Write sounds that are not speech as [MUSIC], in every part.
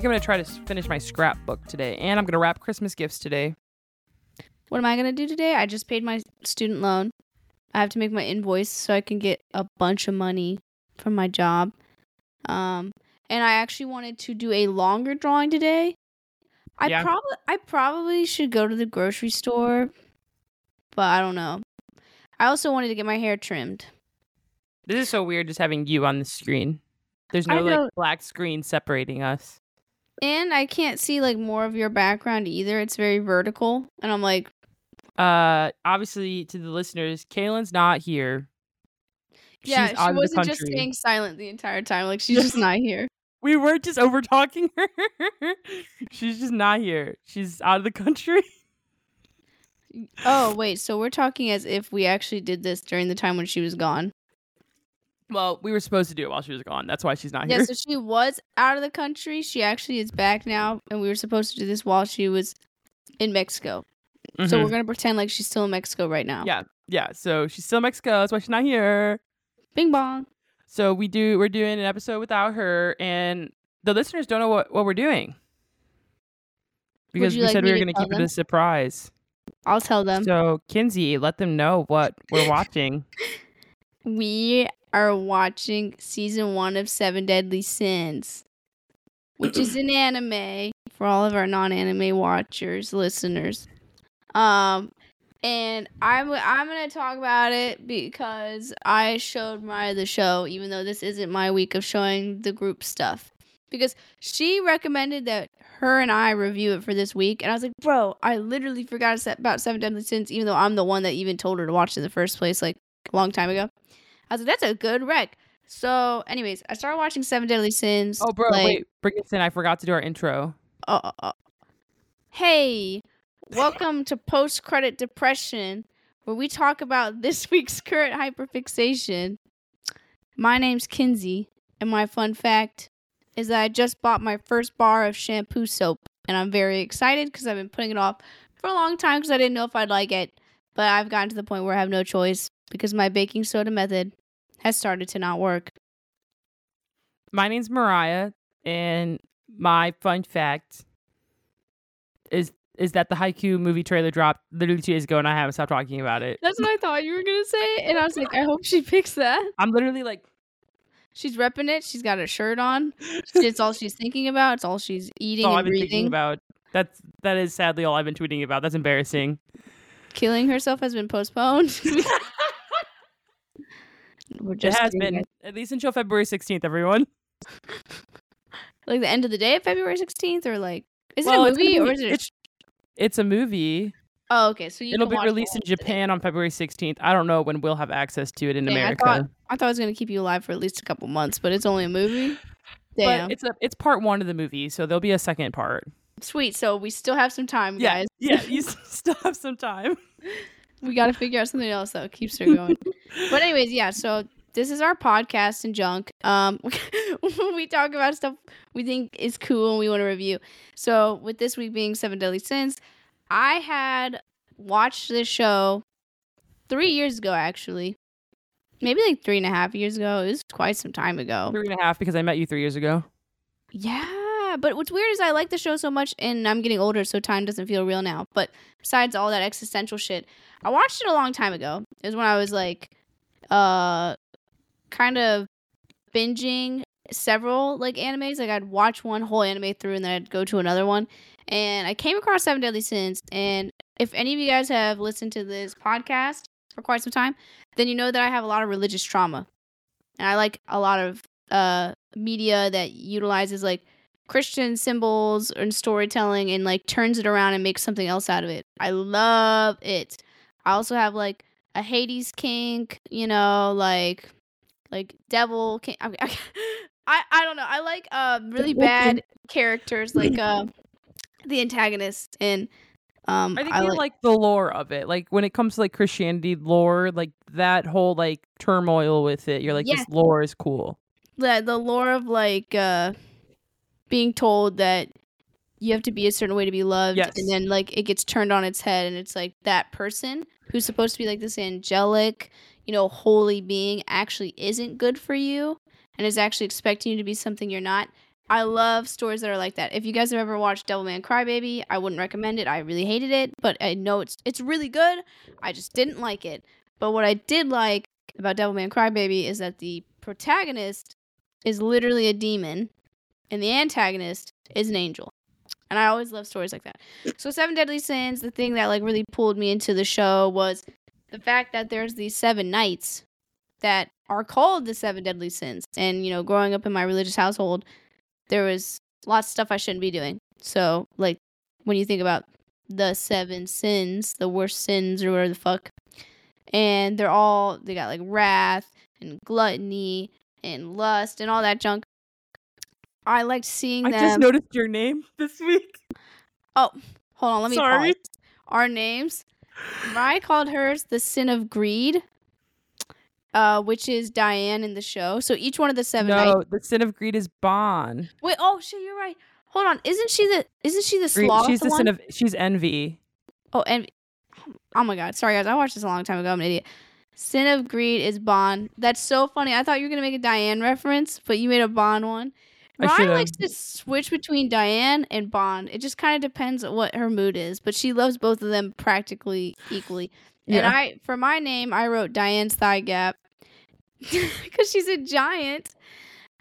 think I'm gonna try to finish my scrapbook today, and I'm gonna wrap Christmas gifts today. What am I gonna do today? I just paid my student loan. I have to make my invoice so I can get a bunch of money from my job. Um, and I actually wanted to do a longer drawing today. I Yeah. probably I probably should go to the grocery store, but I don't know. I also wanted to get my hair trimmed. This is so weird, just having you on the screen. There's no like black screen separating us. And I can't see like more of your background either. It's very vertical, and I'm like, Uh, obviously, to the listeners, Kaylin's not here. yeah, She's she out of the wasn't just staying silent the entire time. Like she's just [LAUGHS] not here. We were just over talking [LAUGHS] her. She's just not here. She's out of the country. Oh wait, so we're talking as if we actually did this during the time when she was gone. Well, we were supposed to do it while she was gone. That's why she's not here. Yeah, so she was out of the country. She actually is back now, and we were supposed to do this while she was in Mexico. So Mhm. we're gonna pretend like she's still in Mexico right now. Yeah, yeah. So she's still in Mexico. That's why she's not here. Bing bong. So we do. We're doing an episode without her, and the listeners don't know what what we're doing because we like said we were going to tell keep it a surprise. I'll tell them. So Kinsey, let them know what we're [LAUGHS] watching. we are watching season one of Seven Deadly Sins, which is an [CLEARS THROAT] anime for all of our non-anime watchers, listeners. Um, and I'm I'm gonna talk about it because I showed my the show, even though this isn't my week of showing the group stuff. Because she recommended that her and I review it for this week, and I was like, "Bro, I literally forgot about Seven Deadly Sins, even though I'm the one that even told her to watch it in the first place, like a long time ago." I was like, "That's a good rec." So, anyways, I started watching Seven Deadly Sins. oh, bro, like, wait, bring us in. I forgot to do our intro. uh. Hey, welcome to Post Credit Depression, where we talk about this [LAUGHS] week's current hyperfixation. My name's Kinsey, and my fun fact is that I just bought my first bar of shampoo soap, and I'm very excited because I've been putting it off for a long time because I didn't know if I'd like it. But I've gotten to the point where I have no choice because my baking soda method has started to not work. My name's Mariah, and my fun fact is is that the Haikyuu movie trailer dropped literally two days ago, and I haven't stopped talking about it. That's what I thought you were gonna say, and I was like, I hope she picks that. [LAUGHS] I'm literally like, She's repping it. She's got a shirt on. [LAUGHS] It's all she's thinking about. It's all she's eating all and I've been thinking breathing. about. That's that is sadly all I've been tweeting about. That's embarrassing. Killing herself has been postponed. [LAUGHS] We're It has been guys. at least until February 16th. Everyone. [LAUGHS] like the end of the day of February sixteenth, or like is Well, it a movie be- or is it? It's, it's a movie. oh, okay. So you It'll be released in. Japan on February 16th. I don't know when we'll have access to it in Dang, I thought- I thought it was gonna keep you alive for at least a couple months, but it's only a movie. Damn, But it's a it's part one of the movie, so there'll be a second part. sweet. So we still have some time, Yeah, guys. yeah. [LAUGHS] You [LAUGHS] still have some time. we got to figure out something else that keeps her going. But anyways, yeah. So this is our podcast and junk. Um, [LAUGHS] we talk about stuff we think is cool and we want to review. So with this week being Seven Deadly Sins, I had watched this show three years ago, actually. Maybe like three and a half years ago. It was quite some time ago. Three and a half because I met you three years ago. Yeah, but what's weird is I like the show so much, and I'm getting older, so time doesn't feel real now. But besides all that existential shit, I watched it a long time ago. It was when I was like, uh, kind of binging several like animes. Like I'd watch one whole anime through, and then I'd go to another one. And I came across Seven Deadly Sins. And if any of you guys have listened to this podcast for quite some time, then you know that I have a lot of religious trauma, and I like a lot of uh media that utilizes like Christian symbols and storytelling and like turns it around and makes something else out of it. I love it. I also have like a Hades kink, you know, like like devil kink. I [LAUGHS] I, I don't know. I like uh really bad characters like uh the antagonist and um I think you like, the lore of it. Like when it comes to like Christianity lore, like that whole like turmoil with it. You're like, Yeah. this lore is cool. the the lore of like uh being told that you have to be a certain way to be loved Yes. and then like it gets turned on its head and it's like that person who's supposed to be like this angelic you know holy being actually isn't good for you and is actually expecting you to be something you're not I love stories that are like that. If you guys have ever watched Devilman Crybaby, I wouldn't recommend it. I really hated it, but I know it's it's really good. I just didn't like it. But what I did like about Devilman Crybaby is that the protagonist is literally a demon and the antagonist is an angel. And I always love stories like that. So Seven Deadly Sins, the thing that like really pulled me into the show was the fact that there's these seven knights that are called the seven deadly sins. And you know, growing up in my religious household, there was lots of stuff I shouldn't be doing. So, like when you think about the seven sins, the worst sins or whatever the fuck, and they're all they got like wrath and gluttony and lust and all that junk. I liked seeing I them. just noticed your name [LAUGHS] this week. oh, hold on, let me Sorry. pause. Our names. I called hers the sin of greed, uh, which is Diane in the show. So each one of the seven. No, the sin of greed is Bon. Wait, oh shit, you're right. Hold on, isn't she the? Isn't she the sloth? she's the one? sin of she's envy. Oh, and oh my god, sorry guys, I watched this a long time ago. I'm an idiot. Sin of greed is Bond. That's so funny. I thought you were gonna make a Diane reference, but you made a Bond one. I Ryan likes to switch between Diane and Bond. It just kind of depends on what her mood is, but she loves both of them practically equally. And I, for my name, I wrote Diane's thigh gap [LAUGHS] because she's a giant,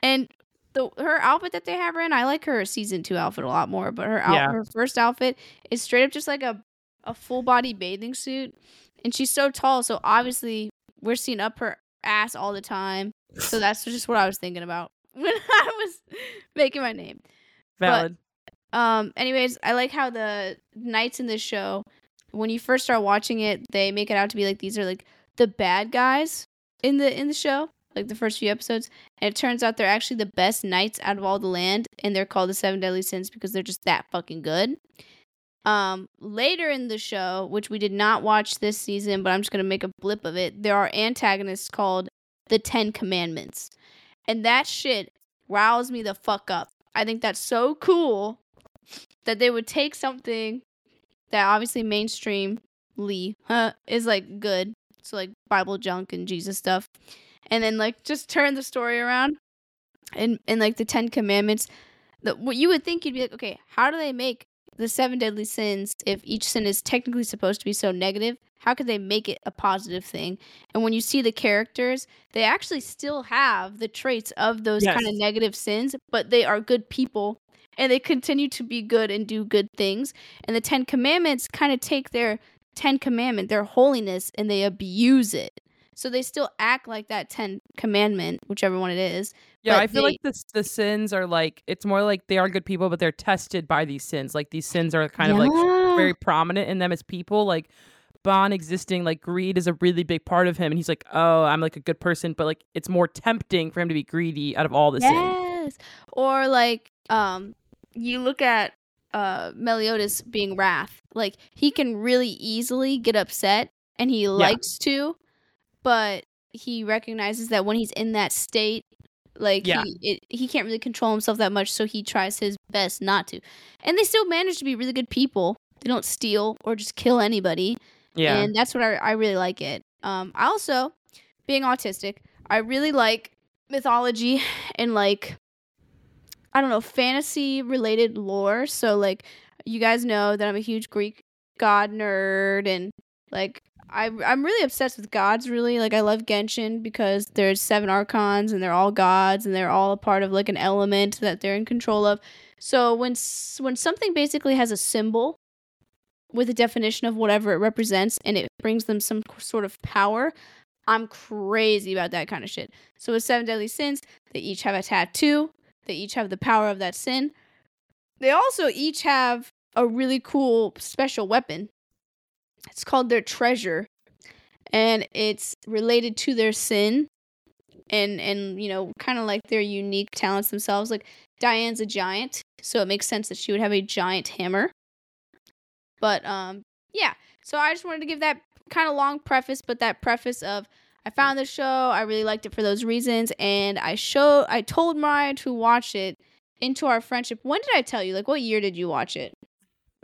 and the her outfit that they have her in, I like her season two outfit a lot more. But her out, Yeah. her first outfit is straight up just like a a full body bathing suit, and she's so tall, so obviously we're seeing up her ass all the time. So that's just what I was thinking about [LAUGHS] when I was making my name. Valid. Um. Anyways, I like how the knights in this show, when you first start watching it, they make it out to be like these are like the bad guys in the in the show, like the first few episodes, and it turns out they're actually the best knights out of all the land, and they're called the Seven Deadly Sins because they're just that fucking good. Um, later in the show, which we did not watch this season, but I'm just gonna make a blip of it. There are antagonists called the Ten Commandments, and that shit riles me the fuck up. I think that's so cool that they would take something that obviously mainstreamly huh, is like good, so like Bible junk and Jesus stuff, and then like just turn the story around, and and like the Ten Commandments. The, what you would think you'd be like, okay, how do they make the seven deadly sins if each sin is technically supposed to be so negative? How could they make it a positive thing? And when you see the characters, they actually still have the traits of those Yes. kind of negative sins, but they are good people and they continue to be good and do good things. And the Ten Commandments kind of take their Ten Commandment, their holiness, and they abuse it. So they still act like that Ten Commandment, whichever one it is. Yeah, I feel they- like the the sins are like it's more like they are good people, but they're tested by these sins. Like these sins are kind of like very prominent in them as people. Like Bon existing, like greed is a really big part of him, and he's like, oh, I'm like a good person, but like it's more tempting for him to be greedy out of all the sins. yes. Or like, um, you look at uh Meliodas being wrath. Like he can really easily get upset, and he likes to, but he recognizes that when he's in that state, like Yeah. he it, he can't really control himself that much, so he tries his best not to. And they still manage to be really good people. They don't steal or just kill anybody. Yeah, and that's what I, I really like it. Um, I also, being autistic, I really like mythology [LAUGHS] and like I don't know fantasy related lore. So like you guys know that I'm a huge Greek god nerd and like I I'm really obsessed with gods. Really like I love Genshin because there's seven archons and they're all gods and they're all a part of like an element that they're in control of. So when when something basically has a symbol with a definition of whatever it represents and it brings them some sort of power, I'm crazy about that kind of shit. So with seven deadly sins, they each have a tattoo. They each have the power of that sin. They also each have a really cool special weapon. It's called their treasure, and it's related to their sin, and and you know kind of like their unique talents themselves. Like Diane's a giant, so it makes sense that she would have a giant hammer. But um, yeah. So I just wanted to give that kind of long preface, but that preface of I found the show, I really liked it for those reasons, and I showed I told Mariah to watch it into our friendship. When did I tell you? Like, what year did you watch it?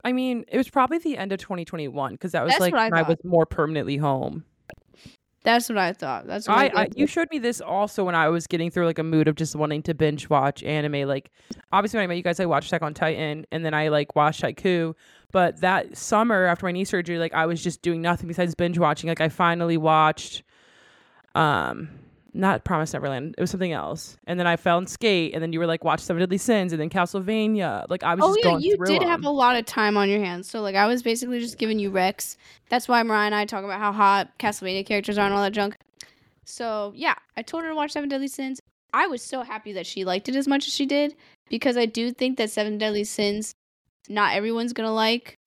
I mean, it was probably the end of 2021 because that was That's like I when I was more permanently home. That's what I thought. That's what I, I, I you showed me this also when I was getting through like a mood of just wanting to binge watch anime. Like obviously when I met you guys, I watched Attack on Titan, and then I like watched Haikyuu. But that summer after my knee surgery, like I was just doing nothing besides binge watching. Like I finally watched, um, not Promise Neverland. It was something else. And then I found SK8, and then you were like, watch Seven Deadly Sins, and then Castlevania. Like I was Oh yeah, you did them. have a lot of time on your hands. So like I was basically just giving you Rex. That's why Mariah and I talk about how hot Castlevania characters are and all that junk. So yeah, I told her to watch Seven Deadly Sins. I was so happy that she liked it as much as she did because I do think that Seven Deadly Sins, not everyone's gonna like.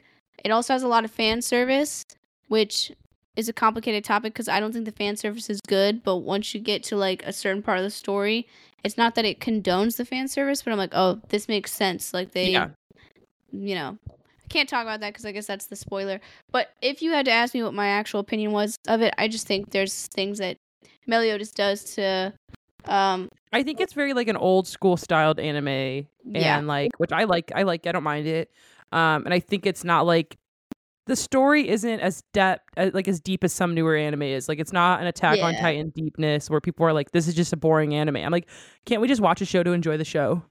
It also has a lot of fan service, which is a complicated topic because I don't think the fan service is good. But once you get to like a certain part of the story, it's not that it condones the fan service, but I'm like, oh, this makes sense. Like they, Yeah. you know, I can't talk about that because I guess that's the spoiler. But if you had to ask me what my actual opinion was of it, I just think there's things that Meliodas does to, um, I think it's very like an old school styled anime yeah, and like which I like I like I don't mind it. Um and I think it's not like the story isn't as depth uh, like as deep as some newer anime is. Like it's not an Attack on Titan deepness where people are like this is just a boring anime. I'm like can't we just watch a show to enjoy the show?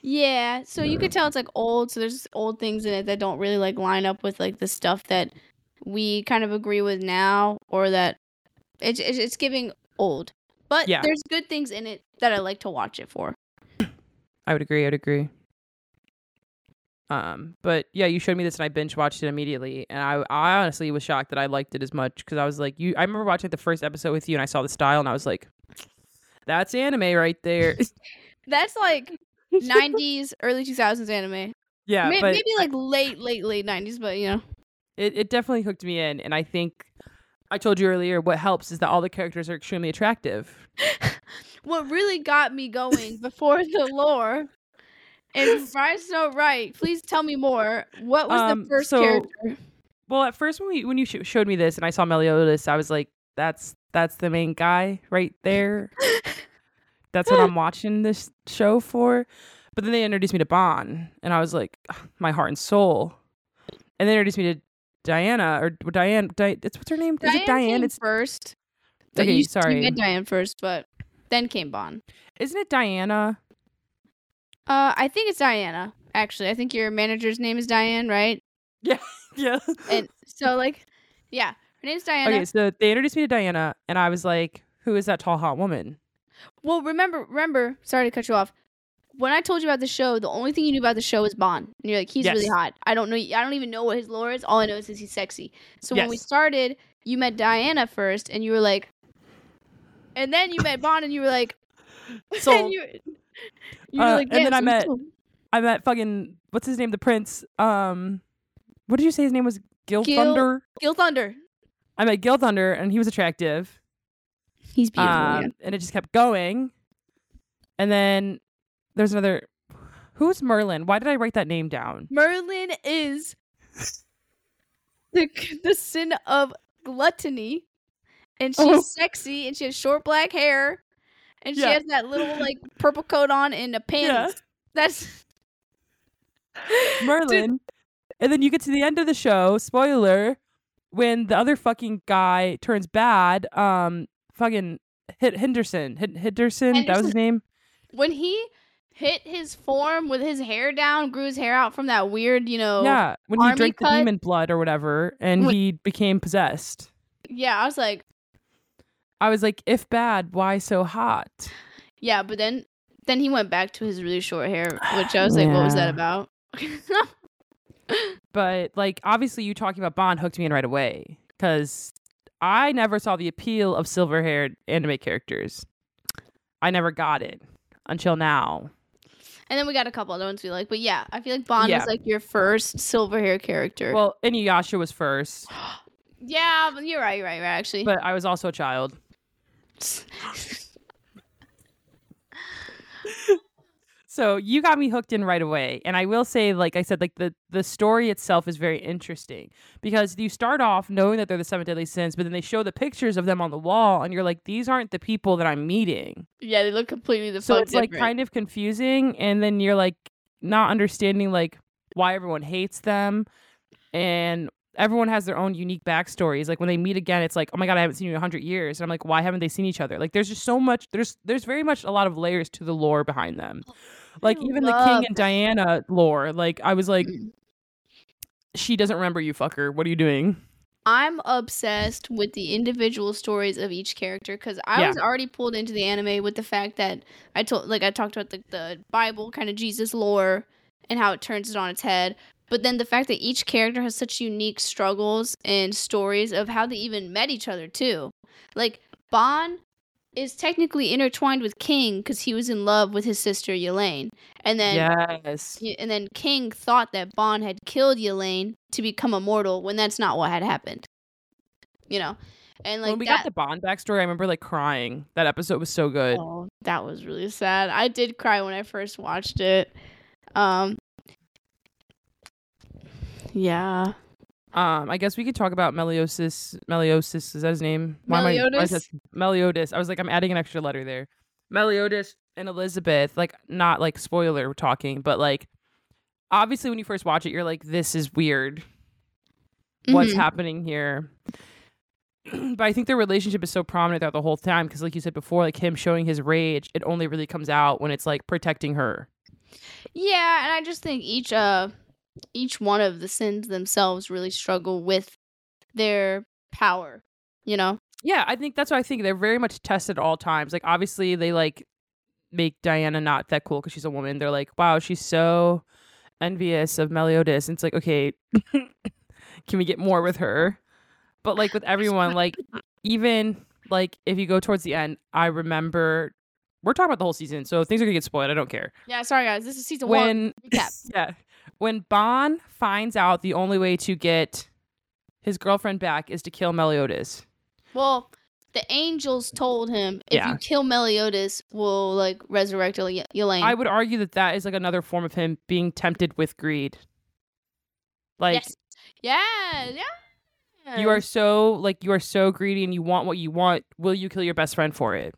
yeah. So you could tell it's like old. So there's old things in it that don't really like line up with like the stuff that we kind of agree with now, or that it's it's, it's giving old. But Yeah. there's good things in it that I like to watch it for. I would agree. I would agree. Um, but yeah, you showed me this and I binge watched it immediately, and I I honestly was shocked that I liked it as much because I was like, you. I remember watching the first episode with you, and I saw the style, and I was like, that's anime right there. [LAUGHS] That's like 90s, early 2000s anime. yeah, but maybe like late, late, late 90s, but you know. it it definitely hooked me in, and I think I told you earlier what helps is that all the characters are extremely attractive. [LAUGHS] what really got me going before the lore and Bryce so right please tell me more what was Um, the first so- character Well, at first when we when you sh- showed me this and I saw Meliodas, I was like, that's that's the main guy right there. That's what I'm [LAUGHS] watching this show for. But then they introduced me to Bon, and I was like, my heart and soul. And they introduced me to Diana or Diane. Di- it's what's her name? Is it Diane? It's first okay. you, sorry. you met Diane first but then came Bon Isn't it Diana? Uh I think it's Diana actually I think your manager's name is Diane right [LAUGHS] Yeah. yeah. and [LAUGHS] so like yeah her name's Diana okay, so they introduced me to Diana, and I was like, who is that tall hot woman? well remember remember sorry to cut you off when I told you about the show, the only thing you knew about the show was Bond. And you're like, he's really hot. I don't know. I don't even know what his lore is. All I know is he's sexy. So when we started, you met Diana first, and you were like, and then you met Bond, and you were like, [LAUGHS] So you, [LAUGHS] Uh, like, and then I met- cool." I met fucking what's his name? The prince. Um, what did you say his name was? Gil, Gil- Thunder. Gil Thunder. I met Gil Thunder, and he was attractive. He's beautiful. um, yeah. and it just kept going. And then there's another. Who's Merlin? Why did I write that name down? Merlin is [LAUGHS] the the sin of gluttony, and she's Oh. sexy, and she has short black hair, and she Yeah. has that little like purple coat on and a panties. That's [LAUGHS] Merlin. And then you get to the end of the show. Spoiler: when the other fucking guy turns bad. Um, fucking hit Henderson. H- Henderson. That was his name. when he hit his form with his hair down, grew his hair out from that weird, you know. yeah, when he drank the cut. demon blood or whatever, and When- he became possessed. Yeah, I was like, I was like, if bad, why so hot? yeah, but then then he went back to his really short hair, [SIGHS] which I was like, what was that about? [LAUGHS] But like, obviously, you talking about Bond hooked me in right away because I never saw the appeal of silver-haired anime characters. I never got it until now. and then we got a couple other ones we like, but yeah, I feel like Bond Yeah. was like your first silver hair character. Well, Inuyasha was first, [GASPS] yeah, but you're right, you're right, you're right. Actually, but I was also a child. [LAUGHS] So you got me hooked in right away. And I will say, like I said, like the the story itself is very interesting because you start off knowing that they're the seven deadly sins, but then they show the pictures of them on the wall, and you're like, these aren't the people that I'm meeting. yeah, they look completely the So it's like kind of confusing, and then you're like not understanding like why everyone hates them, and everyone has their own unique backstories. Like when they meet again, it's like, oh my god, I haven't seen you in hundred years, and I'm like, why haven't they seen each other? Like there's just so much. There's there's very much a lot of layers to the lore behind them. Like I even the King and Diana lore. Like I was like, Mm. she doesn't remember you, fucker. What are you doing? I'm obsessed with the individual stories of each character because I Yeah. was already pulled into the anime with the fact that I told, like, I talked about the, the Bible kind of Jesus lore and how it turns it on its head. But then the fact that each character has such unique struggles and stories of how they even met each other, too. Like, Bon is technically intertwined with King because he was in love with his sister Elaine. And then yes. And then King thought that Bond had killed Elaine to become immortal when that's not what had happened. You know, and like when we that. got the Bond backstory, I remember like crying. That episode was so good. oh, that was really sad. I did cry when I first watched it. Um. Yeah. Um, I guess we could talk about Meliosis. Meliosis is that his name? Why am I- why is Meliodas? that- Meliodas. I was like, I'm adding an extra letter there. Meliodas and Elizabeth. Like, not like spoiler talking, but like, obviously when you first watch it, you're like, this is weird. What's Mhm. happening here? [CLEARS THROAT] but I think their relationship is so prominent throughout the whole time because, like you said before, like him showing his rage, it only really comes out when it's like protecting her. Yeah, and I just think each uh each one of the sins themselves really struggle with their power. You know. Yeah, I think that's what I think. They're very much tested at all times. Like obviously they like make Diana not that cool because she's a woman. They're like, wow, she's so envious of Meliodas. And it's like, okay, [LAUGHS] can we get more with her? But like with everyone, like even like if you go towards the end, I remember we're talking about the whole season, so things are gonna get spoiled. I don't care. Yeah. Sorry, guys. This is season one. When recap. [LAUGHS] yeah, when Bon finds out the only way to get his girlfriend back is to kill Meliodas. Well, the angels told him if Yeah. you kill Meliodas, we'll like resurrect El- Elaine. I would argue that that is like another form of him being tempted with greed. Like yes. Yeah. Yeah. you are so like you are so greedy and you want what you want. Will you kill your best friend for it?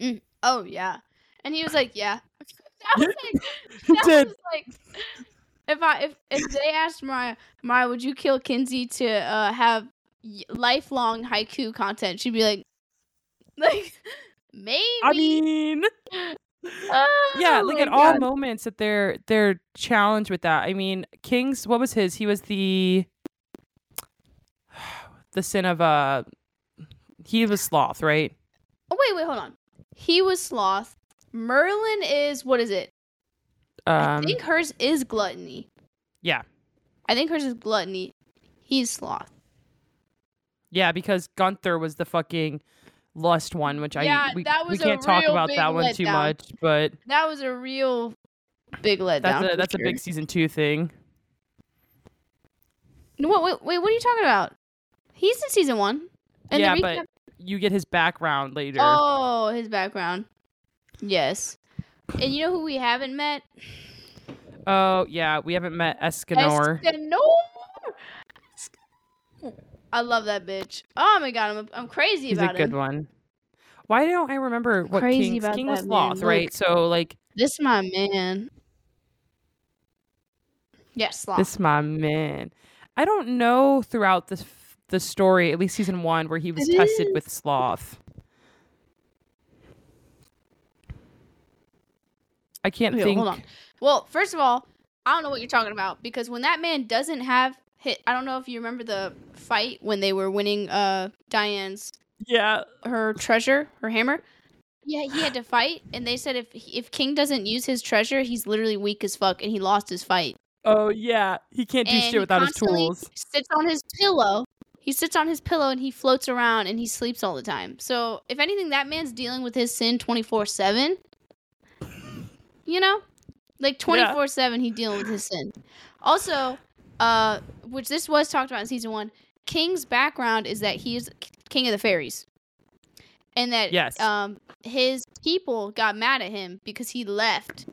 Mm, oh yeah. And he was like, yeah. Was like, [LAUGHS] that did. was like if I if if they asked Mariah, Mariah, would you kill Kinsey to uh have lifelong Haikyuu content? She'd be like, [LAUGHS] like maybe. I mean, [LAUGHS] Oh yeah, like at all moments that they're they're challenged with that. I mean, King's what was his? He was the [SIGHS] the sin of uh he was sloth, right? Oh wait, wait, hold on. He was sloth. Merlin is what is it? I Um think hers is gluttony. yeah. I think hers is gluttony. He's sloth. Yeah, because Gunther was the fucking lust one, which Yeah, I we, that we can't talk about that one too much, but That was a real big letdown. that's a that's a big season two thing. No, What? Wait, wait. What are you talking about? He's in season one. And yeah, but you get his background later. oh, his background. Yes. And you know who we haven't met? Oh yeah, we haven't met Escanor. Escanor. I love that bitch. Oh my god, I'm I'm crazy He's a about good him. one. Why don't I remember what Crazy King was man. right? So like This my man. Yes, sloth. this my man. I don't know throughout the the story, at least season one, where he was It tested is. with sloth. I can't Wait, think. hold on. Well, first of all, I don't know what you're talking about because when that man doesn't have hit, I don't know if you remember the fight when they were winning uh Diane's Yeah, her treasure, her hammer. Yeah, he had to fight, and they said if if King doesn't use his treasure, he's literally weak as fuck, and he lost his fight. Oh yeah, he can't do and shit he without his tools. Sits on his pillow. He sits on his pillow and he floats around and he sleeps all the time. So if anything, that man's dealing with his sin twenty four seven. You know, like twenty four seven, he dealing with his sin. Also, uh, which this was talked about in season one. King's background is that he is king of the fairies, and that Yes. um his people got mad at him because he left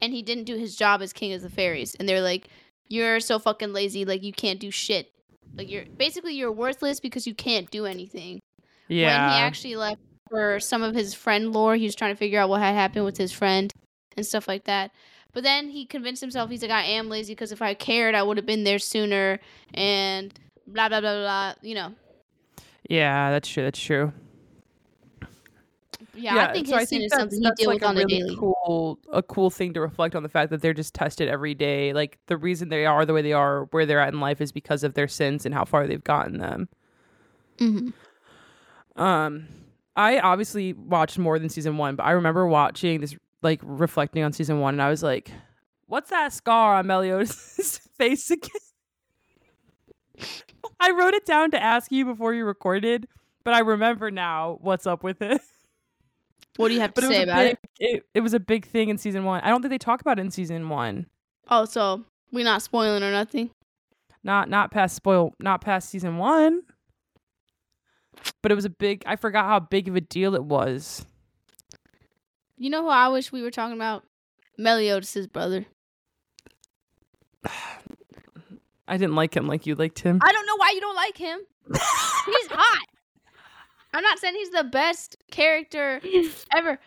and he didn't do his job as king of the fairies. And they're like you're so fucking lazy like you can't do shit. Like you're basically you're worthless because you can't do anything. Yeah, when he actually left for some of his friend lore he was trying to figure out what had happened with his friend and stuff like that But then he convinced himself he's like, I am lazy because if I cared, I would have been there sooner, and blah blah blah blah. You know. Yeah, that's true. That's true. Yeah, I think so his sin is something he deal like with a on the really daily. cool, a cool thing to reflect on the fact that they're just tested every day. Like the reason they are the way they are, where they're at in life, is because of their sins and how far they've gotten them. Mm-hmm. Um, I obviously watched more than season one, but I remember watching this, like reflecting on season one, and I was like, "What's that scar on Meliodas' [LAUGHS] face again?" I wrote it down to ask you before you recorded, but I remember now what's up with it. What do you have to But it was say about big, it? it. It was a big thing in season one. I don't think they talk about it in season one. Oh, so we're not spoiling or nothing. Not not past spoil. Not past season one. But it was a big. I forgot how big of a deal it was. You know who I wish we were talking about? Meliodas' brother. I didn't like him like you liked him. I don't know why you don't like him. He's [LAUGHS] hot. I'm not saying he's the best character ever.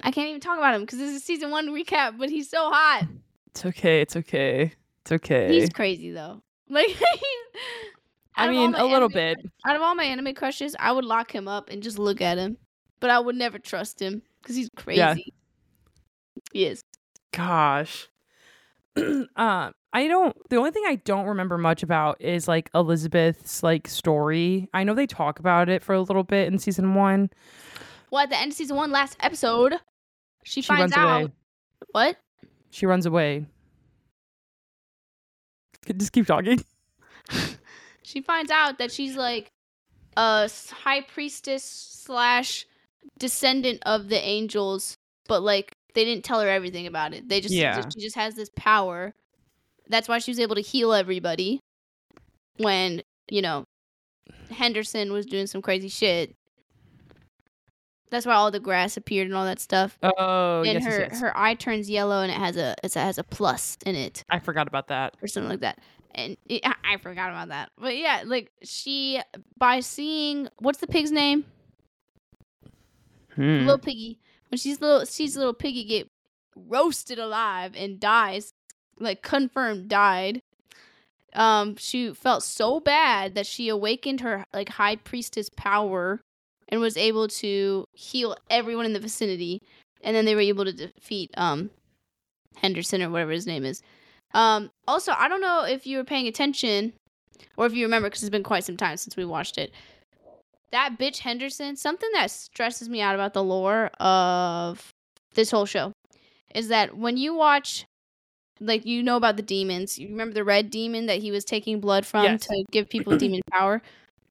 I can't even talk about him because this is season one recap, but he's so hot. It's okay. It's okay. It's okay. He's crazy though. [LAUGHS] Like, I out of all mean, a little bit. Out of all my anime crushes, I would lock him up and just look at him, but I would never trust him because he's crazy. Yeah. He is. Gosh. [CLEARS THROAT] um, I don't. The only thing I don't remember much about is like Elizabeth's like story. I know they talk about it for a little bit in season one. Well, at the end of season one, last episode, she, She finds out away. what She runs away. Just keep talking. [LAUGHS] she finds out that she's like a high priestess slash descendant of the angels, but like they didn't tell her everything about it. They just, Yeah. just- she just has this power. That's why she was able to heal everybody when you know Henderson was doing some crazy shit. That's why all the grass appeared and all that stuff. Oh, and yes, her yes, her eye turns yellow and it has a it has a plus in it. I forgot about that. or something like that. And it, I forgot about that. But yeah, like she by seeing what's the pig's name? Hmm. Little piggy. When she's little, sees little piggy get roasted alive and dies, like confirmed died. Um, she felt so bad that she awakened her like high priestess power and was able to heal everyone in the vicinity. And then they were able to defeat um Henderson or whatever his name is. Um, also, I don't know if you were paying attention or if you remember because it's been quite some time since we watched it. That bitch Henderson, something that stresses me out about the lore of this whole show is that when you watch, like, you know about the demons. You remember the red demon that he was taking blood from Yes. to give people demon [CLEARS THROAT] power?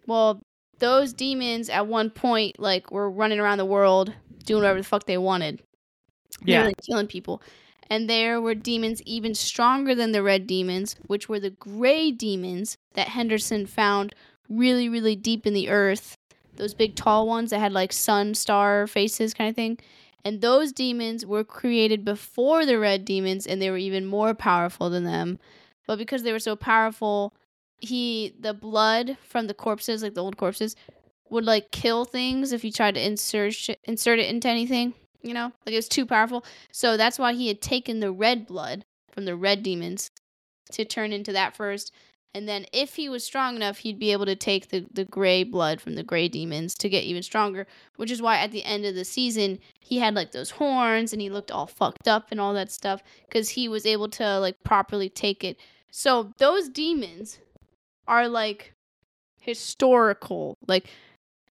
Well, those demons at one point, like, were running around the world doing whatever the fuck they wanted. They were, Yeah. like, killing people. And there were demons even stronger than the red demons, which were the gray demons that Henderson found really, really deep in the earth. Those big tall ones that had like sun star faces kind of thing. And those demons were created before the red demons and they were even more powerful than them. But because they were so powerful, he the blood from the corpses, like the old corpses, would like kill things if you tried to insert insert it into anything. You know, like it was too powerful. So that's why he had taken the red blood from the red demons to turn into that first. And then if he was strong enough, he'd be able to take the, the gray blood from the gray demons to get even stronger. Which is why at the end of the season, he had like those horns and he looked all fucked up and all that stuff because he was able to like properly take it. So those demons are like historical. Like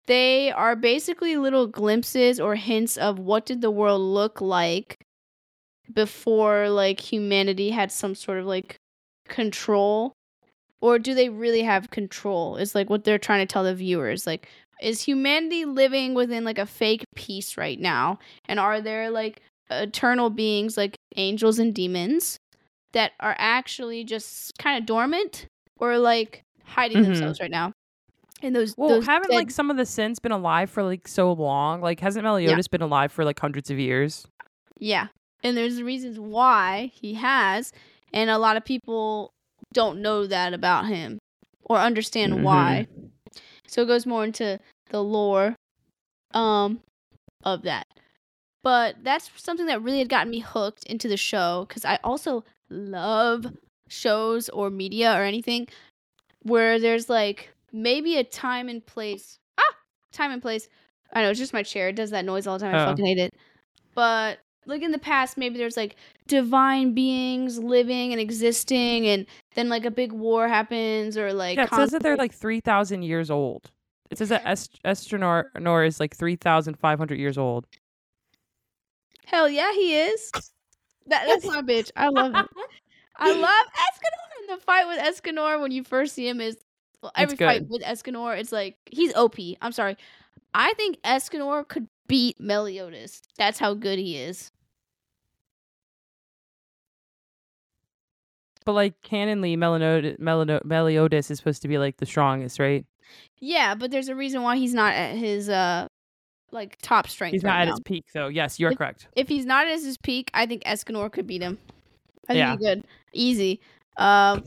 they are basically little glimpses or hints of what did the world look like before like humanity had some sort of like control or do they really have control is like what they're trying to tell the viewers like is humanity living within like a fake peace right now and are there like eternal beings like angels and demons that are actually just kind of dormant or like hiding Mhm. themselves right now and those Well, those haven't dead- like some of the sins been alive for like so long? Like, hasn't Meliodas been alive for like hundreds of years? Yeah. And there's reasons why he has, and a lot of people don't know that about him or understand Mhm. why. So it goes more into the lore um of that. But that's something that really had gotten me hooked into the show because I also love shows or media or anything where there's like maybe a time and place. Ah, time and place. I know it's just my chair. It does that noise all the time. I Oh. fucking hate it. But like in the past, maybe there's like divine beings living and existing, and then like a big war happens, or like Yeah, it says that they're like three thousand years old. It says that Est- Estranor Nor is like three thousand five hundred years old. hell yeah, he is. That, that's my bitch. I love him. I love Escanor. And the fight with Escanor when you first see him is well, every fight with Escanor, it's like he's OP. I'm sorry. I think Escanor could beat Meliodas. That's how good he is. But like canonly, Melano- Meliodas is supposed to be like the strongest, right? Yeah, but there's a reason why he's not at his uh like top strength. He's right not at now. his peak, though. Yes, you're If- correct. If he's not at his peak, I think Escanor could beat him. I think Yeah. could. Easy. Um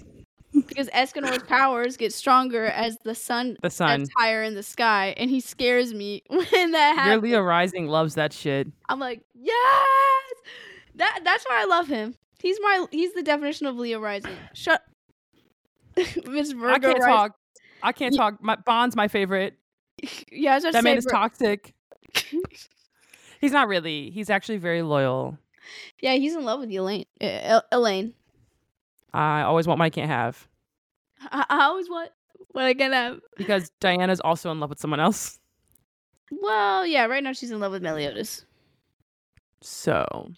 because Escanor's powers get stronger as the sun The sun. gets higher in the sky, and he scares me [LAUGHS] when that happens. Your. Leo Rising loves that shit. I'm like, yes. That that's why I love him. He's my he's the definition of Leo rising. Shut, [LAUGHS] Miss Virgo. I can't rising. talk. I can't Yeah. talk. My Bond's my favorite. [LAUGHS] Yeah, That man is toxic. [LAUGHS] He's not really. He's actually very loyal. yeah, he's in love with Elaine. Uh, Elaine. I always want what I can't have I, I always want what I can have. because Diana's also in love with someone else. Well, yeah, right now she's in love with Meliodas. So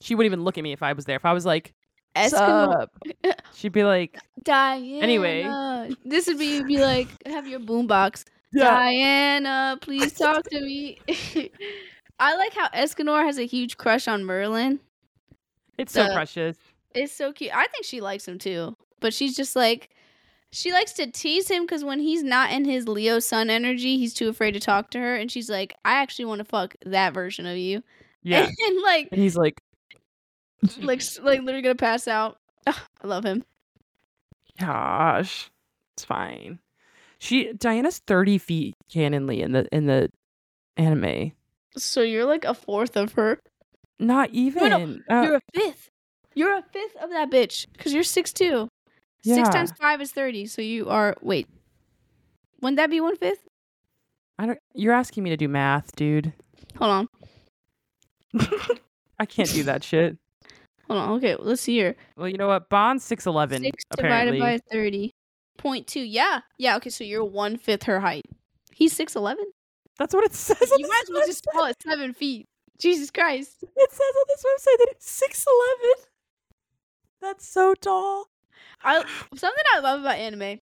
she wouldn't even look at me if I was there. If I was like, Escanor. [LAUGHS] She'd be like, Diana. Anyway. this would be be like have your boombox. Yeah. Diana, please [LAUGHS] talk to me. [LAUGHS] I like how Escanor has a huge crush on Merlin. It's so precious. It's so cute. I think she likes him too, but she's just like she likes to tease him because when he's not in his Leo sun energy, he's too afraid to talk to her, and she's like, "I actually want to fuck that version of you," Yeah. and like, And he's like, like, like literally gonna pass out. Ugh, [SIGHS] I love him. gosh, it's fine. She Diana's thirty feet canonly in the in the anime. So you're like a fourth of her. Not even. Uh, You're a fifth. You're a fifth of that bitch because you're six two. Yeah. Six times five is thirty. So you are wait. Wouldn't that be one fifth? I don't. You're asking me to do math, dude. Hold on. [LAUGHS] I can't do that shit. Hold on. Okay, let's see here. Well, you know what? Bond's six eleven. Six Apparently, divided by thirty point two. Yeah, yeah. Okay, so you're one fifth her height. He's six eleven. that's what it says. On You might as well just call it seven feet. Jesus Christ. It says on this website that it's six eleven. That's so tall. I something I love about anime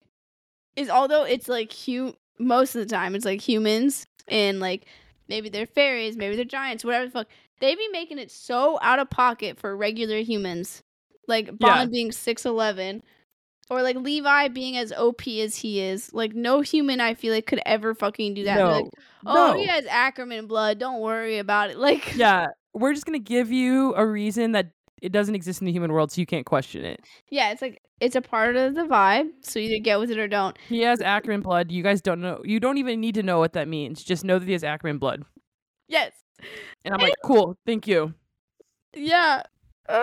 is although it's like hu- most of the time it's like humans and like maybe they're fairies, maybe they're giants, whatever the fuck. They be making it so out of pocket for regular humans. Like Bond Yeah. being six eleven. Or like Levi being as OP as he is. Like no human I feel like could ever fucking do that. No, like, oh no. he has Ackerman blood, don't worry about it. [LAUGHS] Like Yeah, we're just gonna give you a reason that it doesn't exist in the human world, so you can't question it. yeah, it's like it's a part of the vibe. So either get with it or don't. He has Ackerman blood. You guys don't know. You don't even need to know what that means. Just know that he has Ackerman blood. Yes. And I'm like, cool, thank you. Yeah. Uh,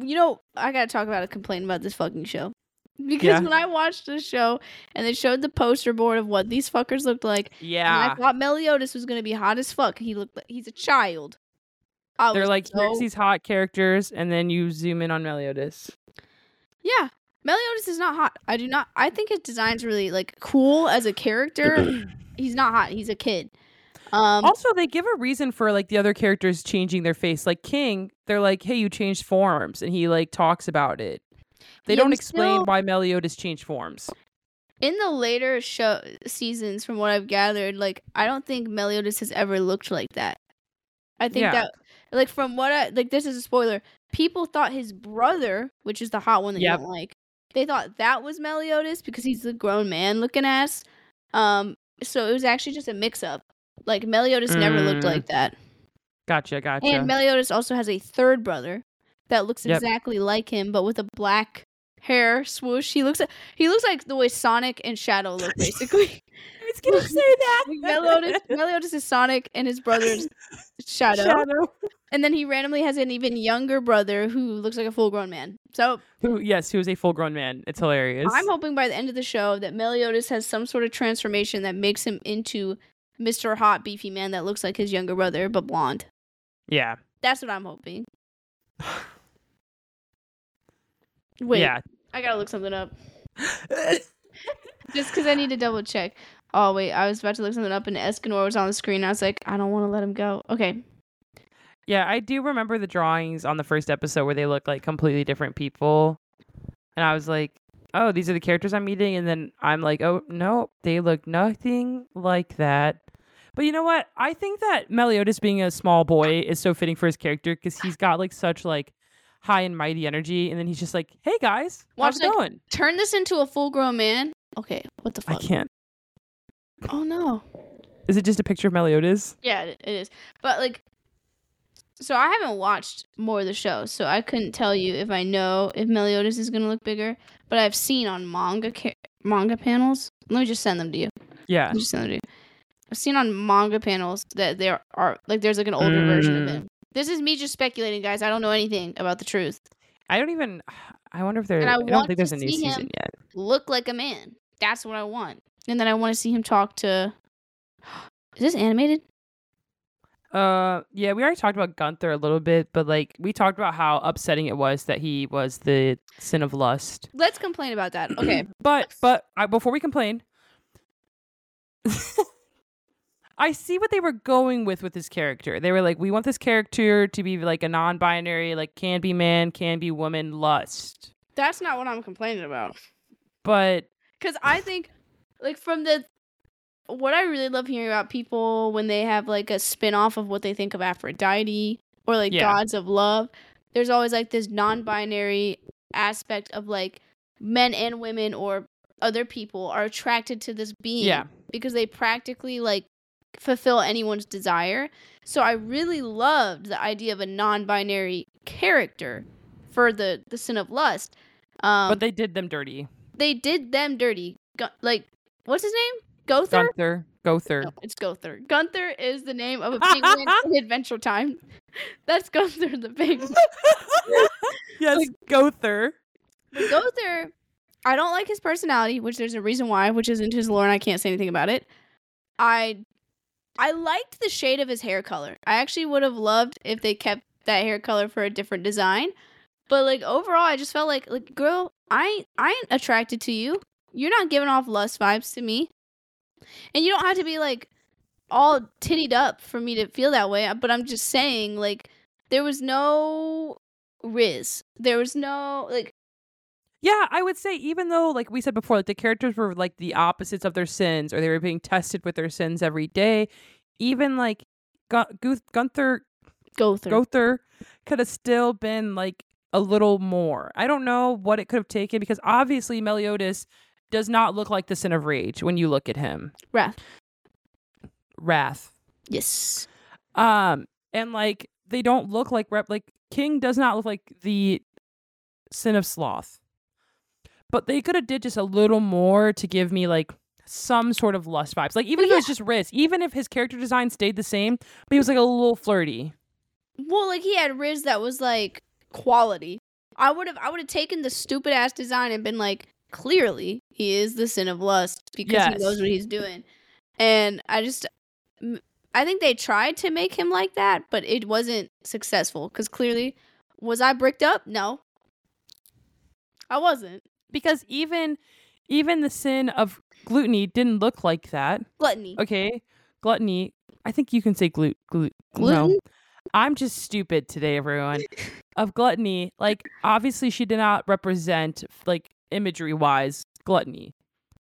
you know, I gotta talk about a complaint about this fucking show. Because Yeah. when I watched the show and they showed the poster board of what these fuckers looked like, and Yeah, I thought Meliodas was gonna be hot as fuck. He looked like he's a child. I they're like, so- here's these hot characters, and then you zoom in on Meliodas. yeah. Meliodas is not hot. I do not. I think his design's really like cool as a character. [CLEARS THROAT] he's not hot. He's a kid. Um, also, they give a reason for like the other characters changing their face. Like King, they're like, "Hey, you changed forms," and he like talks about it. They Yeah, don't explain still- why Meliodas changed forms. in the later show seasons, from what I've gathered, like I don't think Meliodas has ever looked like that. I think Yeah. that, like, from what I like, this is a spoiler. People thought his brother, which is the hot one that Yep. you don't like, they thought that was Meliodas because he's the grown man looking ass. Um, so it was actually just a mix up. Like Meliodas never looked Mm. like that. Gotcha, gotcha. And Meliodas also has a third brother that looks Yep. exactly like him, but with a black hair swoosh. He looks he looks like the way Sonic and Shadow look, basically. [LAUGHS] he was gonna say that. [LAUGHS] Meliodas, Meliodas is Sonic and his brother's Shadow. Shadow. And then he randomly has an even younger brother who looks like a full grown man. So Who? Yes, who is a full-grown man. It's hilarious. I'm hoping by the end of the show that Meliodas has some sort of transformation that makes him into Mr. Hot Beefy Man that looks like his younger brother but blonde. yeah. That's what I'm hoping. [SIGHS] Wait, Yeah. I gotta look something up [LAUGHS] just because I need to double check. Oh wait, I was about to look something up and Escanor was on the screen. I was like, I don't want to let him go. Okay, Yeah, I do remember the drawings on the first episode where they look like completely different people. And I was like, oh, these are the characters I'm meeting. And then I'm like, oh, no, they look nothing like that. But you know what? I think that Meliodas being a small boy is so fitting for his character because he's got like such like high and mighty energy. And then he's just like, hey guys, Watch, how's it like, going? turn this into a full grown man. Okay, what the I can't. Oh no. Is it just a picture of Meliodas? Yeah, it it is. But like, so I haven't watched more of the show, so I couldn't tell you if I know if Meliodas is gonna look bigger. But I've seen on manga ca- manga panels. Let me just send them to you. Yeah. Let me just send them to you. I've seen on manga panels that there are like there's like an older version of Mm. him. This is me just speculating, guys. I don't know anything about the truth. I don't even. [SIGHS] I wonder if there. I I, don't think there's a new season yet. Look like a man. That's what I want. And then I want to see him talk to. [GASPS] Is this animated? Uh, yeah, we already talked about Gunther a little bit, but like we talked about how upsetting it was that he was the sin of lust. Let's complain about that. Okay. [CLEARS THROAT] But but I, before we complain, [LAUGHS] I see what they were going with with this character. They were like, we want this character to be like a non-binary, like can be man, can be woman, lust. That's not what I'm complaining about. But Because I think, like, from the. What I really love hearing about people when they have, like, a spin off of what they think of Aphrodite or, like, Yeah. gods of love, there's always, like, this non binary aspect of, like, men and women or other people are attracted to this being yeah, because they practically, like, fulfill anyone's desire. So I really loved the idea of a non binary character for the, the sin of lust. Um, but they did them dirty. they did them dirty. Gu- like, what's his name? Gowther? Gunther, Gowther. No, it's Gowther. Gunther is the name of a penguin [LAUGHS] in Adventure Time. [LAUGHS] That's Gunther the penguin. [LAUGHS] yes, Gowther. But Gowther, I don't like his personality, which there's a reason why, which isn't his lore, and I can't say anything about it. I, I liked the shade of his hair color. I actually would have loved if they kept that hair color for a different design. But like overall, I just felt like like girl, I I ain't attracted to you. You're not giving off lust vibes to me, and you don't have to be like all tittied up for me to feel that way. But I'm just saying, like there was no riz. There was no like Yeah, I would say even though, like we said before, like the characters were like the opposites of their sins, or they were being tested with their sins every day. Even like Gun- Gunther go through. Gowther could have still been like a little more. I don't know what it could have taken because obviously Meliodas does not look like the sin of rage when you look at him. Wrath. Wrath. Yes. Um, and like they don't look like rep like King does not look like the sin of sloth. But they could have did just a little more to give me like some sort of lust vibes. Like even Well, if it was just Riz, even if his character design stayed the same, but he was like a little flirty. Well, like he had Riz that was like quality. I would have I would have taken the stupid ass design and been like, clearly he is the sin of lust because Yes. he knows what he's doing. And I just I think they tried to make him like that, but it wasn't successful because clearly was I bricked up? No. I wasn't. Because even even the sin of gluttony didn't look like that. Gluttony. Okay. Gluttony. I think you can say glut glut Gluten? No. I'm just stupid today, everyone. [LAUGHS] of gluttony, like obviously she did not represent like imagery wise gluttony.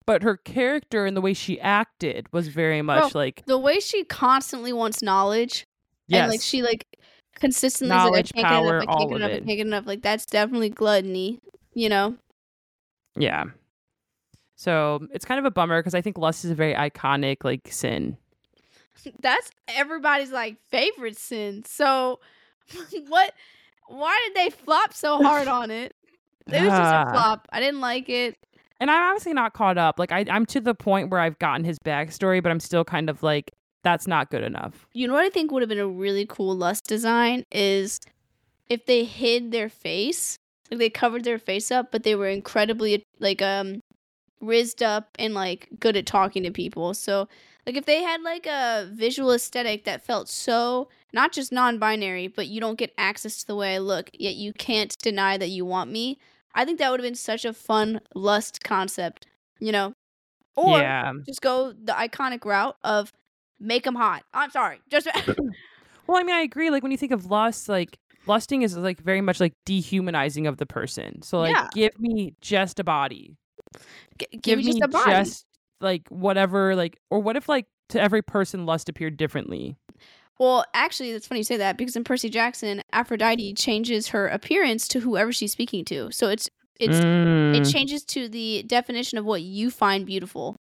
But her character and the way she acted was very much like The way she constantly wants knowledge yes. and like she like consistently Knowledge, like, I can't power, get enough, I can't all get of enough, I it. can't get enough. Like that's definitely gluttony, you know. Yeah. So it's kind of a bummer because I think lust is a very iconic like sin. That's everybody's like favorite sin. So [LAUGHS] what why did they flop so hard [LAUGHS] on it? It was just Ah. a flop. I didn't like it. And I'm obviously not caught up. Like I, I'm to the point where I've gotten his backstory, but I'm still kind of like, that's not good enough. You know what I think would have been a really cool lust design is if they hid their face, like they covered their face up, but they were incredibly like um rizzed up and like good at talking to people. So like if they had like a visual aesthetic that felt so not just non-binary, but you don't get access to the way I look, yet you can't deny that you want me. I think that would have been such a fun lust concept, you know. Or yeah. just go the iconic route of make them hot. I'm sorry, just [COUGHS] Well, I mean, I agree. Like when you think of lust, like lusting is like very much like dehumanizing of the person. So like, Yeah. give me just a body. G- give, me just a body. just like whatever. Like, or what if like to every person lust appeared differently? Well, actually, that's funny you say that because in Percy Jackson, Aphrodite changes her appearance to whoever she's speaking to. So it's it's Mm, it changes to the definition of what you find beautiful,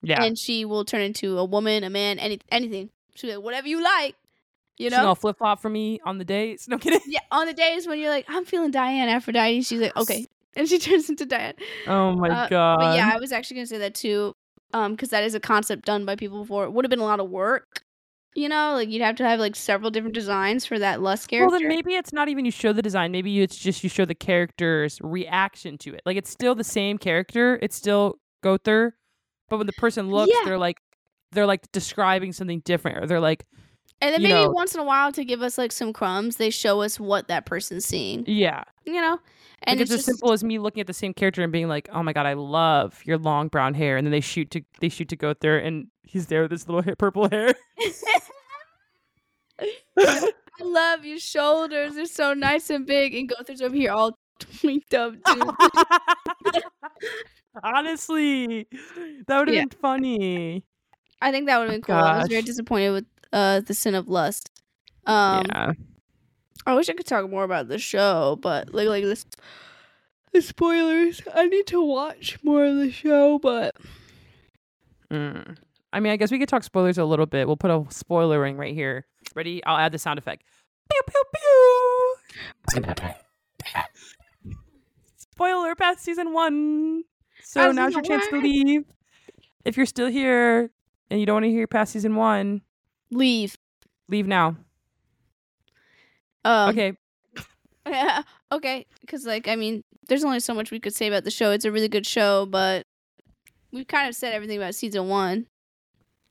yeah. and she will turn into a woman, a man, any anything. She'll be like, whatever you like, you know. flip flop for me on the dates. No kidding. yeah, on the days when you're like, I'm feeling Diane Aphrodite, she's like, okay, and she [LAUGHS] turns into Diane. Oh my Uh, god. But yeah, I was actually gonna say that too, um, because that is a concept done by people before. It would have been a lot of work, you know. Like you'd have to have like several different designs for that lust character. Well, then maybe it's not even you show the design. Maybe it's just you show the character's reaction to it. Like it's still the same character. It's still Gowther, but when the person looks, Yeah. they're like they're like describing something different, or they're like, And then maybe know- once in a while to give us like some crumbs, they show us what that person's seeing. yeah. You know? And it's, it's, as just, simple as me looking at the same character and being like, "Oh my god, I love your long brown hair," and then they shoot to they shoot to Gowther, and he's there with his little hair, purple hair. [LAUGHS] I love your shoulders. They're so nice and big. And Gowther's over here all [LAUGHS] tweaked up, [LAUGHS] dude. Honestly, that would have Yeah. been funny. I think that would have been cool. I was very disappointed with uh the sin of lust. Um yeah. I wish I could talk more about the show, but like like this the spoilers. I need to watch more of the show, but Mm. I mean, I guess we could talk spoilers a little bit. We'll put a spoiler ring right here. Ready? I'll add the sound effect. Pew pew pew. Spoiler past season one. So Past now's your chance to leave. If you're still here and you don't want to hear past season one, leave. leave now. Um okay. Yeah. [LAUGHS] Okay. Because, like, I mean, there's only so much we could say about the show. It's a really good show, but we've kind of said everything about season one.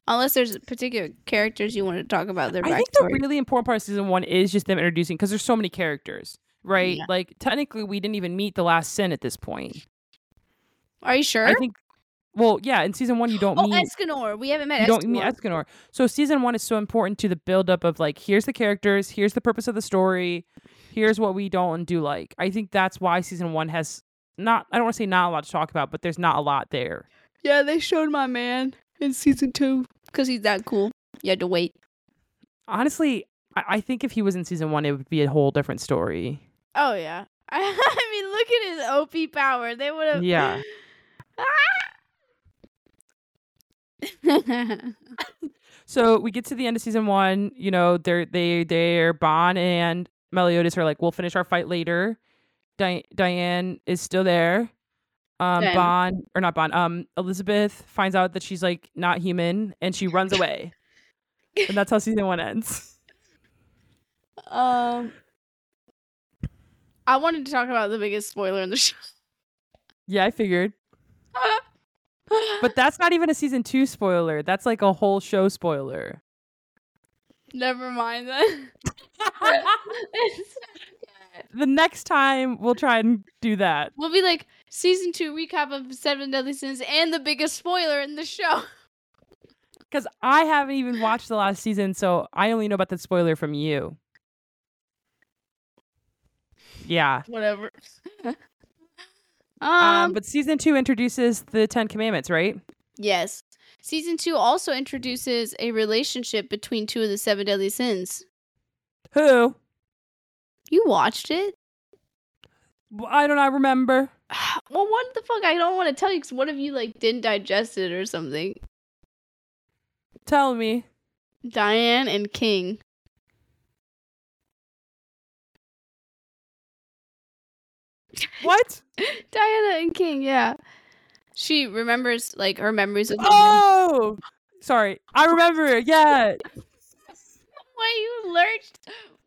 Unless there's particular characters you want to talk about their I think the really important part of season one is just them introducing because there's so many characters, right? Yeah. Like technically, we didn't even meet the last sin at this point. Are you sure? I think. Well, yeah, in season one you don't oh, meet Escanor. We haven't met you Escanor. don't meet Escanor. So season one is so important to the buildup of like, here's the characters, here's the purpose of the story, here's what we don't and do like. I think that's why season one has not. I don't want to say not a lot to talk about, but there's not a lot there. yeah, they showed my man in season two because he's that cool. You had to wait. Honestly, I, I think if he was in season one, it would be a whole different story. Oh, yeah. [LAUGHS] I mean, look at his OP power. They would have. Yeah. [LAUGHS] Ah! [LAUGHS] So we get to the end of season one. You know, they're they they're Ban and Meliodas are like, we'll finish our fight later. Di- Diane is still there. Um, Ban or not Ban. Um, Elizabeth finds out that she's like not human and she runs away, and that's how season one ends. [LAUGHS] um, I wanted to talk about the biggest spoiler in the show. Yeah, I figured, [LAUGHS] but that's not even a season two spoiler. That's like a whole show spoiler. Never mind then. [LAUGHS] The next time we'll try and do that. we'll be like season two recap of Seven Deadly Sins and the biggest spoiler in the show. [LAUGHS] Because I haven't even watched the last season, so I only know about the spoiler from you. Yeah. Whatever. [LAUGHS] um, Um, but season two introduces the Ten Commandments, right? yes. Season two also introduces a relationship between two of the seven deadly sins. Who? You watched it? I don't. I remember. [SIGHS] Well, what the fuck? I don't want to tell you because one of you like didn't digest it or something? Tell me. Diane and King. What? [LAUGHS] Diana and King, yeah. she remembers like her memories of Oh, sorry. I remember. Yeah, [LAUGHS] Why you lurched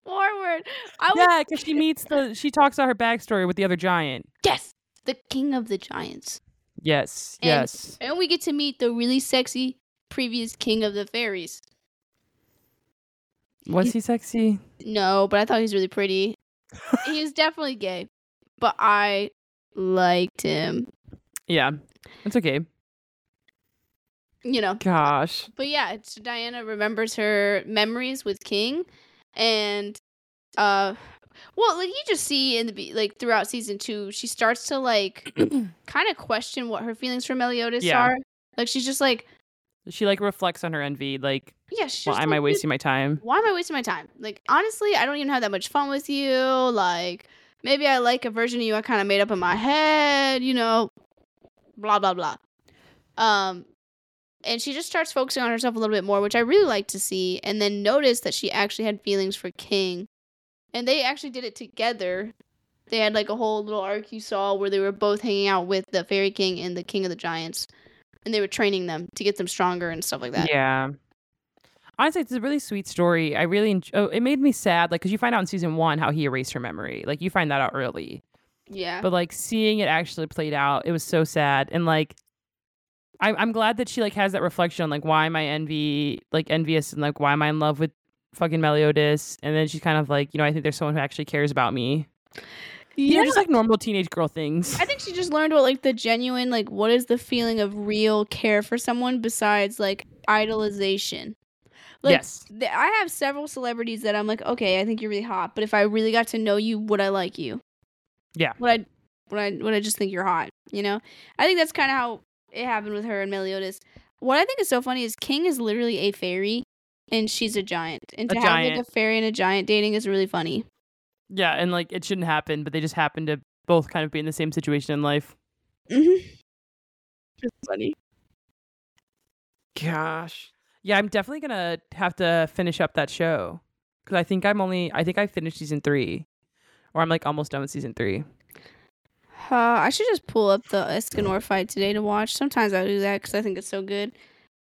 forward. I was yeah. Because she meets the. She talks about her backstory with the other giant. yes, the king of the giants. Yes. And- yes. And we get to meet the really sexy previous king of the fairies. Was he sexy? No, but I thought he was really pretty. he was [LAUGHS] definitely gay, but I liked him. Yeah. It's okay. You know. Gosh. But yeah, it's Diana remembers her memories with King, and uh, well, like you just see in the be- like throughout season two, she starts to like [CLEARS THROAT] kind of question what her feelings for Meliodas Yeah. are. Like she's just like, She like reflects on her envy. Like, yeah, why am like, I "Dude, wasting my time? why am I wasting my time? Like, honestly, I don't even have that much fun with you. Like, maybe I like a version of you I kind of made up in my head, you know, blah, blah, blah. Um, and she just starts focusing on herself a little bit more, which I really like to see. And then notice that she actually had feelings for King. And they actually did it together. They had like a whole little arc you saw where they were both hanging out with the Fairy King and the King of the Giants. And they were training them to get them stronger and stuff like that. Yeah. Honestly, it's a really sweet story. I really, oh, it made me sad, like, because you find out in season one how he erased her memory. Like, you find that out early. Yeah. But like seeing it actually played out, it was so sad. And like, I'm I'm glad that she like has that reflection on like why am I envy like envious and like why am I in love with fucking Meliodas? And then she's kind of like, you know, I think there's someone who actually cares about me. You know, just like normal teenage girl things. I think she just learned what like the genuine like what is the feeling of real care for someone besides like idolization. Like yes. th- I have several celebrities that I'm like, okay, I think you're really hot, but if I really got to know you, would I like you? Yeah. Would I would I would I just think you're hot? You know? I think that's kind of how it happened with her and Meliodas. What I think is so funny is King is literally a fairy and she's a giant. And A to have like a fairy and a giant dating is really funny. Yeah, and like it shouldn't happen, but they just happen to both kind of be in the same situation in life. Mm-hmm. It's funny. Gosh. Yeah, I'm definitely gonna have to finish up that show because I think I'm only I think I finished season three, or I'm like almost done with season three. Uh, I should just pull up the Escanor fight today to watch. Sometimes I do that because I think it's so good.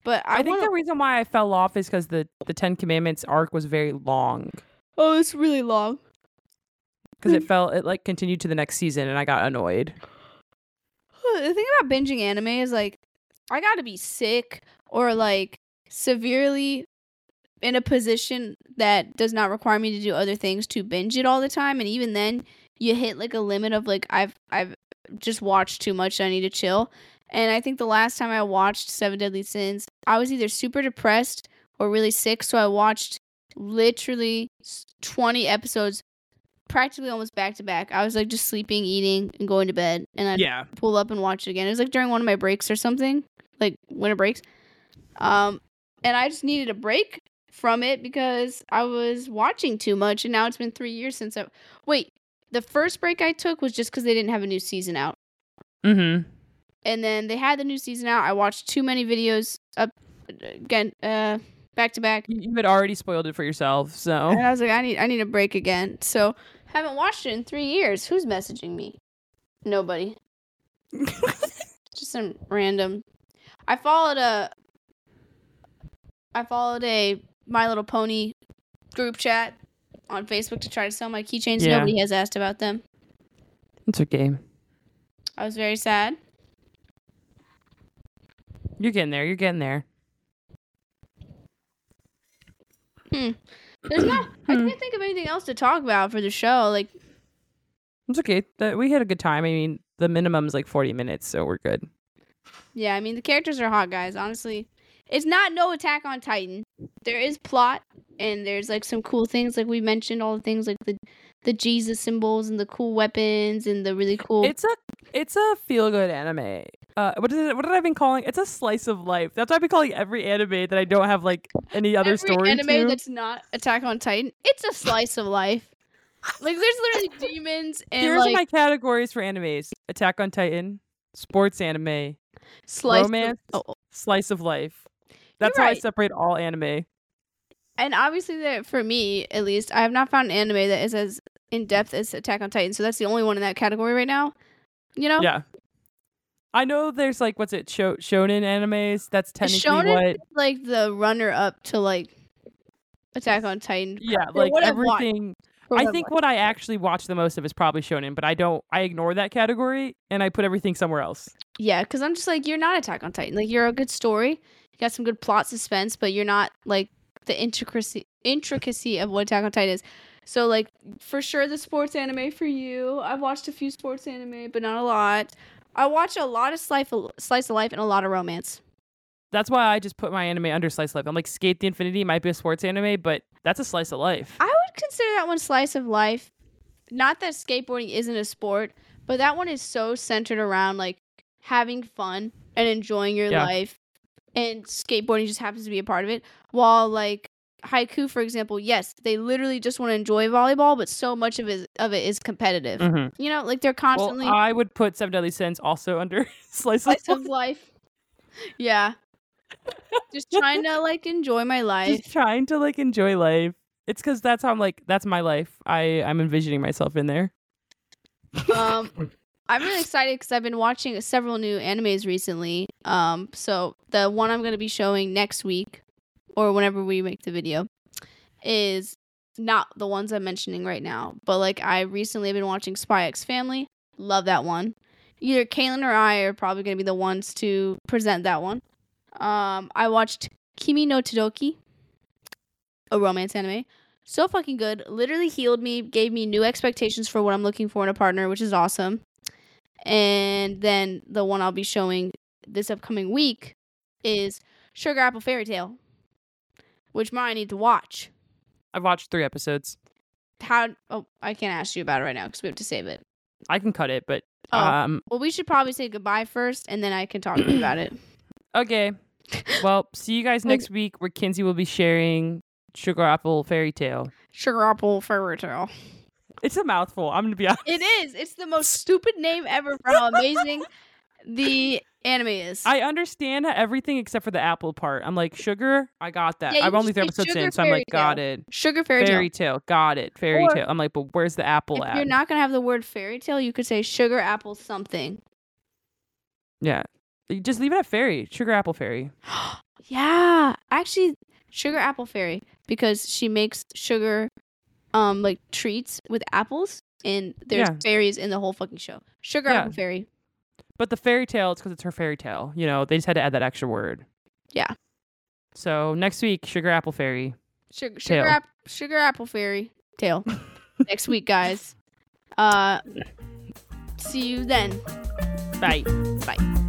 But I, I, think wanna- the reason why I fell off is because the the Ten Commandments arc was very long oh, it's really long. because it felt it like continued to the next season and I got annoyed. The thing about binging anime is like, I got to be sick or like severely in a position that does not require me to do other things to binge it all the time. And even then, you hit like a limit of like I've I've just watched too much. I need to chill. And I think the last time I watched Seven Deadly Sins, I was either super depressed or really sick. So I watched literally 20 episodes practically almost back to back. I was like just sleeping, eating, and going to bed. And I'd Yeah, pull up and watch it again. It was like during one of my breaks or something, like winter breaks. Um, and I just needed a break from it because I was watching too much, and now it's been three years since I. Wait, the first break I took was just because they didn't have a new season out, mm-hmm. and then they had the new season out. I watched too many videos up again, uh, back to back, You, had already spoiled it for yourself, so and I was like, I need, I need a break again. So haven't watched it in three years. Who's messaging me? Nobody. [LAUGHS] just some random. I followed a. I followed a My Little Pony group chat on Facebook to try to sell my keychains. Yeah. Nobody has asked about them. it's okay. I was very sad. You're getting there. You're getting there. Hmm. There's not. I Hmm. can't think of anything else to talk about for the show. Like, It's okay. That we had a good time. I mean, the minimum is like 40 minutes, so we're good. yeah, I mean the characters are hot, guys. Honestly, it's not no Attack on Titan. There is plot and there's like some cool things, like we mentioned, all the things like the the Jesus symbols and the cool weapons and the really cool. It's a it's a feel good anime. Uh, what is it? What have I been calling? It's a slice of life. That's what I've been calling every anime that I don't have like any other Every story anime to. that's not Attack on Titan, it's a slice of life. Like there's literally [LAUGHS] demons and Here's like my categories for animes: Attack on Titan, sports anime, slice of- romance, oh, slice of life. That's how I separate all anime. and obviously, that for me at least, I have not found an anime that is as in depth as Attack on Titan. So that's the only one in that category right now. You know, Yeah. I know there's like what's it sho- shonen animes. That's technically shonen what. is like the runner up to like Attack on Titan. Yeah, like what I've watched. everything. I think what I actually watch the most of is probably shonen, but I don't. I ignore that category and I put everything somewhere else. Yeah, because I'm just like, you're not Attack on Titan. Like, you're a good story. You got some good plot suspense, but you're not like the intricacy intricacy of what Attack on Titan is. So, like, for sure, the sports anime for you. I've watched a few sports anime, but not a lot. I watch a lot of slice of, slice of life and a lot of romance. That's why I just put my anime under slice of life. I'm like, SK8 the Infinity might be a sports anime, but that's a slice of life. I would consider that one slice of life. Not that skateboarding isn't a sport, but that one is so centered around like having fun and enjoying your Yeah. life. And skateboarding just happens to be a part of it. While like Haikyuu, for example, yes, they literally just want to enjoy volleyball, but so much of it of it is competitive. Mhm. You know, like they're Well, constantly I would put Seven Deadly Sins also [LAUGHS] under slice of slice life. of life. Yeah. just trying to like enjoy my life. Just trying to like enjoy life. It's because that's how I'm like. That's my life. I I'm envisioning myself in there. um [LAUGHS] i'm really excited because i've been watching several new animes recently. Um so the one i'm going to be showing next week or whenever we make the video is not the ones i'm mentioning right now but like i recently have been watching spy x family. Love that one. Either kaylin or i are probably going to be the ones to present that one. Um i watched Kimi ni Todoke a romance anime. So fucking good. Literally healed me, gave me new expectations for what I'm looking for in a partner, which is awesome. And then the one I'll be showing this upcoming week is Sugar Apple Fairy Tale, which Mara need to watch. I've watched three episodes. How? Oh, I can't ask you about it right now because we have to save it. I can cut it, but Oh. um. Well, we should probably say goodbye first, and then I can talk to you about it. [CLEARS THROAT] Okay. Well, see you guys [LAUGHS] next week where Kinsey will be sharing Sugar Apple Fairy Tale. Sugar Apple Fairy Tale. It's a mouthful. I'm gonna be honest. It is. It's the most stupid name ever for how amazing the anime is. I understand everything except for the apple part. I'm like sugar. I got that. Yeah, I'm only three episodes in, so I'm like, got Tale. it. Sugar Fairy, Fairy Tale. tale, got it. Fairy Or- tale. I'm like, but where's the apple If at? you're not gonna have the word fairy tale, you could say sugar apple something. yeah, You just leave it at fairy. Sugar apple fairy. [GASPS] yeah, actually, sugar apple fairy because she makes sugar, um, like treats with apples, and there's Yeah. fairies in the whole fucking show. Sugar Yeah. apple fairy. But the fairy tale, it's because it's her fairy tale. You know, they just had to add that extra word. Yeah. So next week, sugar apple fairy. Sugar sugar app sugar apple fairy tale. [LAUGHS] Next week, guys. Uh, see you then. Bye. Bye.